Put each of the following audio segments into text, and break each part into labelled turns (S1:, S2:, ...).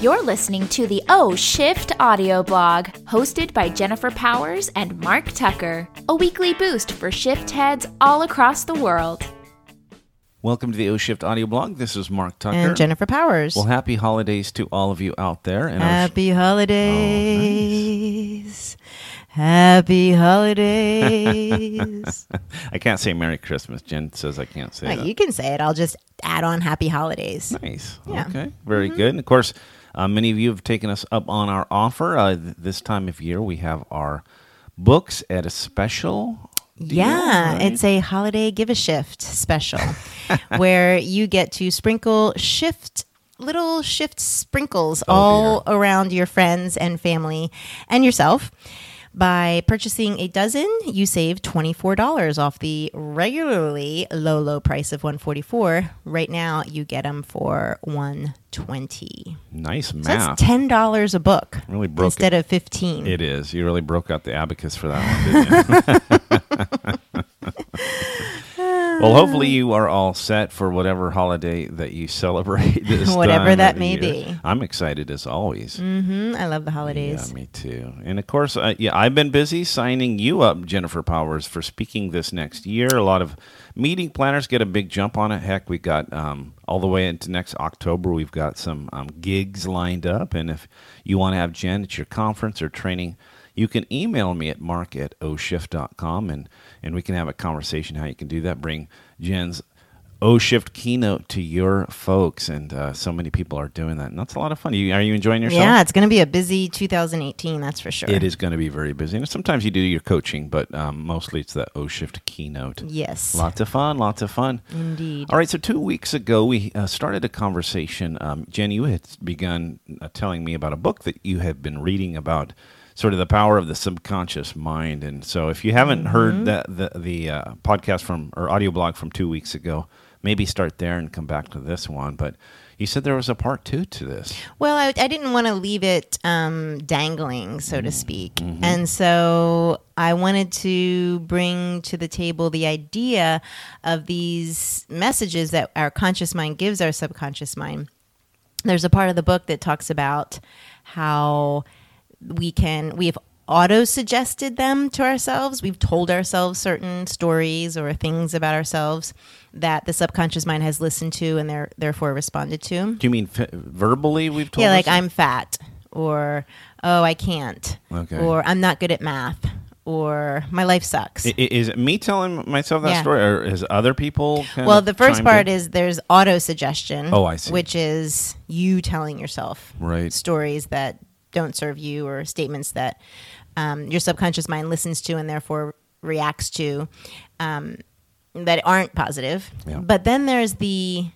S1: You're listening to the O Shift audio blog, hosted by Jennifer Powers and Mark Tucker, a weekly boost for shift heads all across the world.
S2: Welcome to the O Shift audio blog. This is Mark Tucker.
S3: and Jennifer Powers.
S2: Well, happy holidays to all of you out there. And our-
S3: Happy holidays. Happy holidays.
S2: I can't say Merry Christmas. Jen says I can't say
S3: Right,
S2: that.
S3: you can say it. I'll just add on happy holidays.
S2: Nice.
S3: Yeah. Mm-hmm.
S2: Okay. Very good. And of course, uh, many of you have taken us up on our offer. Uh, th- this time of year, we have our books at a special. deal,
S3: Yeah,
S2: right?
S3: it's a holiday give a shift special where you get to sprinkle shift little shift sprinkles
S2: Oh,
S3: all around your friends and family and yourself. By purchasing a dozen, you save $24 off the regularly low low price of 144. Right now, you get them for 120.
S2: nice
S3: So
S2: math.
S3: that's $10 a book
S2: Really broke
S3: instead of 15.
S2: It is. You really broke out the abacus for that one, didn't you? well, hopefully you are all set for whatever holiday that you celebrate this
S3: Whatever
S2: time
S3: that
S2: of
S3: may
S2: year.
S3: be.
S2: I'm excited as always.
S3: hmm I love the holidays.
S2: Yeah, me too. And of course, uh, yeah, I've been busy signing you up, Jennifer Powers, for speaking this next year. A lot of meeting planners get a big jump on it. Heck, we got um, all the way into next October. We've got some um, gigs lined up, and if you want to have Jen at your conference or training. You can email me at mark at oshift.com and, and we can have a conversation how you can do that. Bring Jen's O Shift keynote to your folks. And uh, so many people are doing that. And that's a lot of fun. You, are you enjoying yourself?
S3: Yeah, it's going to be a busy 2018, that's for sure.
S2: It is going to be very busy. And sometimes you do your coaching, but um, mostly it's the O Shift keynote.
S3: Yes.
S2: Lots of fun, lots of fun.
S3: Indeed.
S2: All right, so two weeks ago, we uh, started a conversation. Um, Jen, you had begun uh, telling me about a book that you had been reading about sort of the power of the subconscious mind. And so if you haven't
S3: Mm-hmm.
S2: heard that, the, the uh, podcast from or audio blog from two weeks ago, maybe start there and come back to this one. But you said there was a part two to this.
S3: Well, I, I didn't want to leave it um, dangling, so
S2: Mm-hmm.
S3: to speak. And so I wanted to bring to the table the idea of these messages that our conscious mind gives our subconscious mind. There's a part of the book that talks about how we can, we have auto suggested them to ourselves. We've told ourselves certain stories or things about ourselves that the subconscious mind has listened to and they're therefore responded to.
S2: Do you mean f- verbally we've told
S3: Yeah, like
S2: us?
S3: I'm fat, or oh, I can't,
S2: Okay.
S3: or I'm not good at math, or my life sucks.
S2: I- Is it me telling myself that
S3: Yeah.
S2: story, or is other people?
S3: well, the first part
S2: in?
S3: is there's auto suggestion.
S2: Oh, I see.
S3: Which is you telling yourself
S2: Right.
S3: stories that don't serve you or statements that um, your subconscious mind listens to and therefore reacts to um, that aren't positive.
S2: Yeah.
S3: But then there's the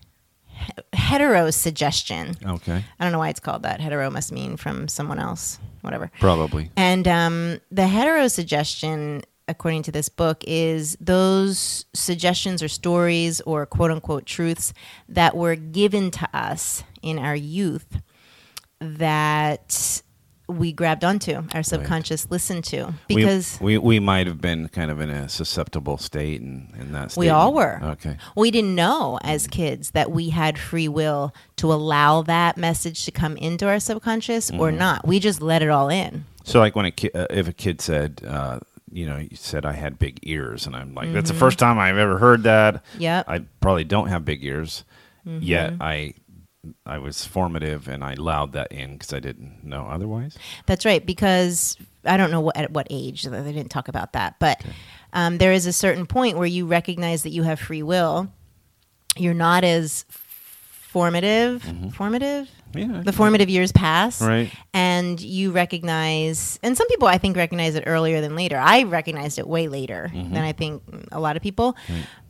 S3: hetero suggestion.
S2: okay,
S3: I don't know why it's called that. Hetero must mean from someone else, whatever.
S2: probably.
S3: And um, the hetero suggestion, according to this book, is those suggestions or stories or quote unquote truths that were given to us in our youth that we grabbed onto, our subconscious listened to. Because
S2: we, we, might have been kind of in a susceptible state, and in, that state
S3: we all were.
S2: Okay,
S3: We didn't know as kids that we had free will to allow that message to come into our subconscious or not. We just let it all in.
S2: so like when a kid, uh, if a kid said, uh, you know, you said I had big ears, and I'm like, that's the first time I've ever heard that.
S3: Mm-hmm. Mm-hmm.
S2: I probably don't have big ears, yet I. I was formative and I allowed that in because I didn't know otherwise.
S3: That's right, because I don't know what, at what age they didn't talk about that, but um, there is a certain point where you recognize that you have free will. You're not as formative, formative.
S2: Yeah,
S3: The formative years pass,
S2: Right.
S3: And you recognize, and some people I think recognize it earlier than later. I recognized it way later than I think a lot of people.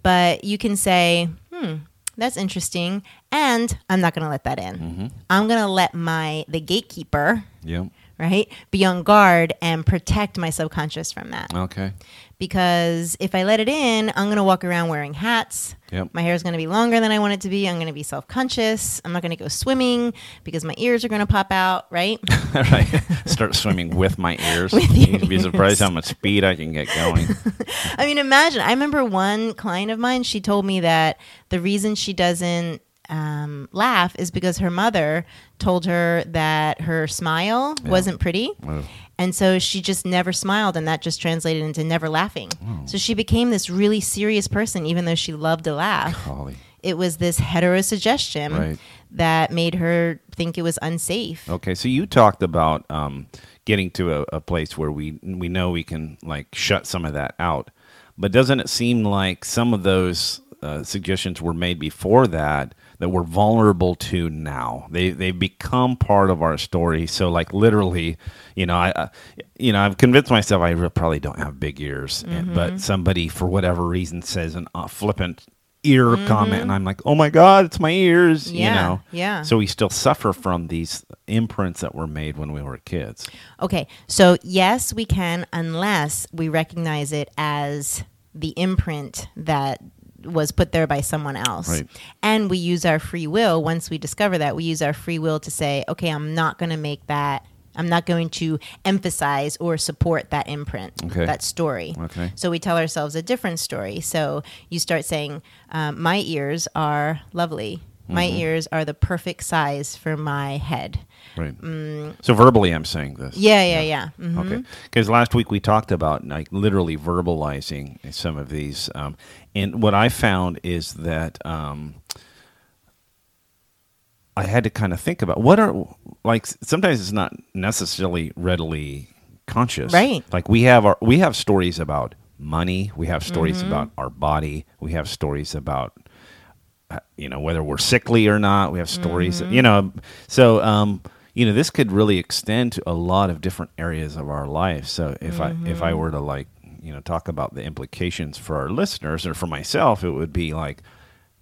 S3: But you can say, "Hmm, that's interesting," and I'm not going to let that in. Mm-hmm. I'm going to let my the gatekeeper
S2: Yep.
S3: Right? Be on guard and protect my subconscious from that.
S2: Okay.
S3: Because if I let it in, I'm going to walk around wearing hats.
S2: Yep.
S3: My hair is going to be longer than I want it to be. I'm going to be self conscious. I'm not going to go swimming because my ears are going to pop out, right?
S2: right. Start swimming with my ears.
S3: With
S2: You'd be surprised
S3: ears.
S2: how much speed I can get going.
S3: I mean, imagine. I remember one client of mine, she told me that the reason she doesn't um, laugh is because her mother told her that her smile wasn't pretty.
S2: Oh.
S3: And so she just never smiled, and that just translated into never laughing.
S2: Oh.
S3: So she became this really serious person, even though she loved to laugh.
S2: Golly.
S3: It was this heterosuggestion
S2: Right.
S3: that made her think it was unsafe.
S2: Okay, so you talked about um, getting to a, a place where we we know we can like shut some of that out, but doesn't it seem like some of those uh, suggestions were made before that that we're vulnerable to now? They they become part of our story. So like literally, you know, I, I you know I've convinced myself I probably don't have big ears, and, but somebody for whatever reason says an uh, flippant ear comment, and I'm like, oh my god, it's my ears,
S3: Yeah,
S2: you know.
S3: yeah.
S2: So we still suffer from these imprints that were made when we were kids.
S3: Okay, so yes, we can, unless we recognize it as the imprint that was put there by someone else.
S2: Right.
S3: And we use our free will, once we discover that, we use our free will to say, okay, I'm not going to make that. I'm not going to emphasize or support that imprint,
S2: Okay.
S3: that story.
S2: Okay.
S3: So we tell ourselves a different story. So you start saying, um, My ears are lovely. My
S2: Mm-hmm.
S3: ears are the perfect size for my head.
S2: Right. So verbally, I'm saying this.
S3: Mm. Yeah, yeah, yeah. Mhm.
S2: Okay. Because last week we talked about like literally verbalizing some of these, um, and what I found is that um, I had to kind of think about what are like sometimes it's not necessarily readily conscious,
S3: Right.
S2: Like we have our we have stories about money, we have stories
S3: Mm-hmm.
S2: about our body, we have stories about you know whether we're sickly or not we have stories
S3: Mm-hmm.
S2: you know so um you know this could really extend to a lot of different areas of our life so if i if
S3: Mm-hmm.
S2: i were to like you know talk about the implications for our listeners or for myself it would be like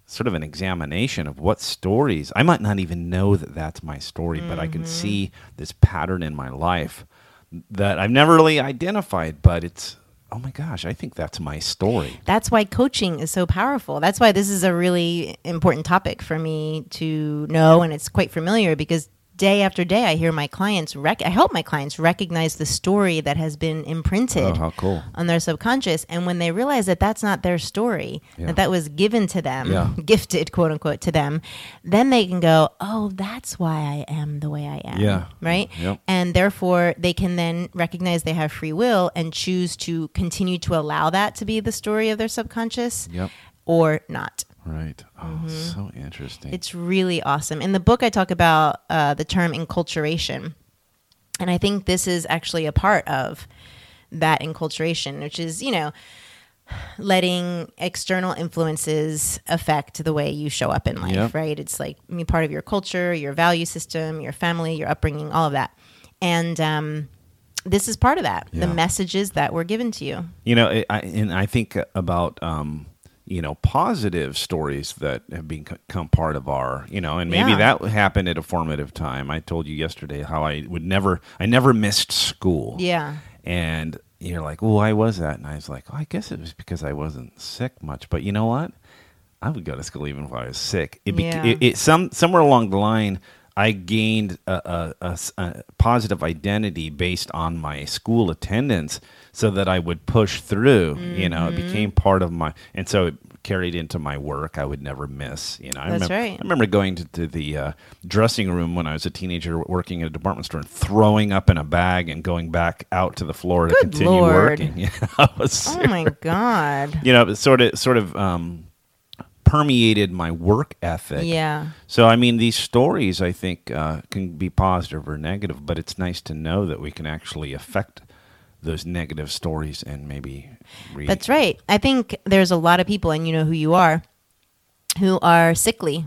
S2: sort of an examination of what stories i might not even know that that's my story but i can
S3: Mm-hmm.
S2: see this pattern in my life that i've never really identified but it's oh my gosh i think that's my story
S3: That's why coaching is so powerful. That's why this is a really important topic for me to know, and it's quite familiar because day after day I hear my clients rec- I help my clients recognize the story that has been imprinted
S2: Oh, cool.
S3: on their subconscious, and when they realize that that's not their story,
S2: Yeah.
S3: that that was given to them,
S2: Yeah.
S3: gifted quote unquote to them, then they can go, oh, that's why I am the way I am,
S2: Yeah.
S3: right,
S2: Yep.
S3: and therefore they can then recognize they have free will and choose to continue to allow that to be the story of their subconscious
S2: Yep.
S3: or not.
S2: Right. Oh, so interesting.
S3: Mm-hmm. It's really awesome. In the book, I talk about uh, the term enculturation. And I think this is actually a part of that enculturation, which is, you know, letting external influences affect the way you show up in life,
S2: Yep.
S3: right? It's like I mean, part of your culture, your value system, your family, your upbringing, all of that. And um, this is part of that
S2: Yeah.
S3: the messages that were given to you.
S2: You know, I, I- and I think about um, you know positive stories that have become part of our you know, and maybe
S3: Yeah.
S2: that happened at a formative time. I told you yesterday how I would never, I never missed school.
S3: Yeah.
S2: And you're like, oh, why was that? And I was like, oh, I guess it was because I wasn't sick much. But you know what? I would go to school even if I was sick. It, bec
S3: Yeah.
S2: it, it some somewhere along the line, I gained a positive identity based on my school attendance, so that I would push through. You know,
S3: Mm-hmm.
S2: it became part of my, and so it carried into my work. I would never miss. You know, I
S3: That's
S2: remember,
S3: right.
S2: I remember going to, to the uh, dressing room when I was a teenager, working at a department store, and throwing up in a bag and going back out to the floor to continue
S3: Lord.
S2: working. I was
S3: Oh my God.
S2: you know, it sort of sort of um, permeated my work ethic.
S3: Yeah.
S2: So I mean, these stories I think uh, can be positive or negative, but it's nice to know that we can actually affect those negative stories and maybe. Re-
S3: That's right. I think there's a lot of people, and you know who you are, who are sickly,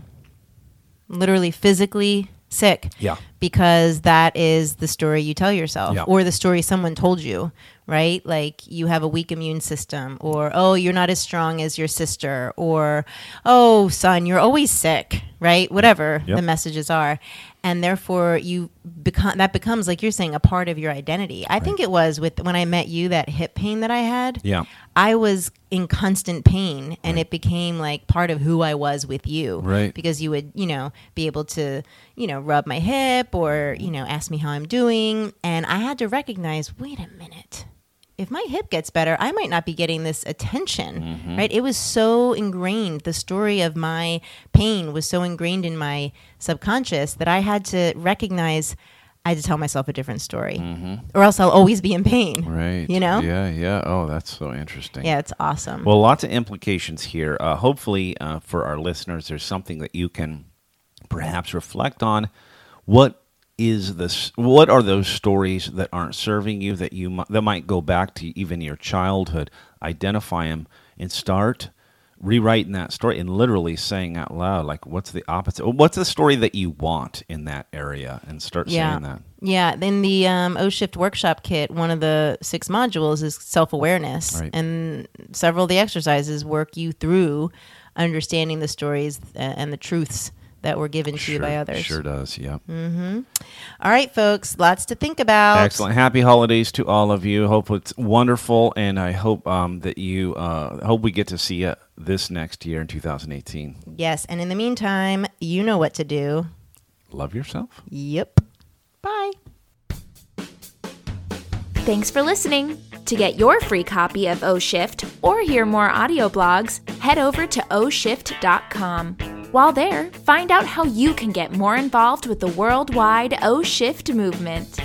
S3: literally physically sick.
S2: Yeah.
S3: Because that is the story you tell yourself,
S2: Yeah.
S3: or the story someone told you, right? Like you have a weak immune system, or oh, you're not as strong as your sister, or oh, son, you're always sick, right? Whatever
S2: Yep.
S3: the messages are. And therefore, you become that becomes like you're saying a part of your identity. I think it was with when I met you that hip pain that I had.
S2: Yeah.
S3: I was in constant pain and it became like part of who I was with you.
S2: Right.
S3: Because you would, you know, be able to, you know, rub my hip or, you know, ask me how I'm doing. And I had to recognize, wait a minute. If my hip gets better, I might not be getting this attention,
S2: Mm-hmm.
S3: right? It was so ingrained. The story of my pain was so ingrained in my subconscious that I had to recognize I had to tell myself a different story, or else I'll always be in pain.
S2: Mm-hmm. Right.
S3: You know?
S2: Yeah, yeah. Oh, that's so interesting.
S3: Yeah, it's awesome.
S2: Well, lots of implications here. Uh, hopefully, uh, for our listeners, there's something that you can perhaps reflect on. What is this? What are those stories that aren't serving you that you that might go back to even your childhood? Identify them and start rewriting that story and literally saying out loud, like, what's the opposite? What's the story that you want in that area? And start
S3: yeah.
S2: saying that.
S3: Yeah. In the um, O Shift workshop kit, one of the six modules is self awareness.
S2: Right.
S3: And several of the exercises work you through understanding the stories uh, and the truths that were given to you by others.
S2: Sure does. Yeah.
S3: All right, folks, lots to think about.
S2: Excellent. Happy holidays to all of you. Hope it's wonderful, and I hope um, that you uh, hope we get to see you this next year in 2018.
S3: Yes. And in the meantime, you know what to do.
S2: Love yourself.
S3: Yep. Bye.
S1: Thanks for listening. To get your free copy of O Shift or hear more audio blogs, head over to oshift.com. While there, find out how you can get more involved with the worldwide O Shift movement.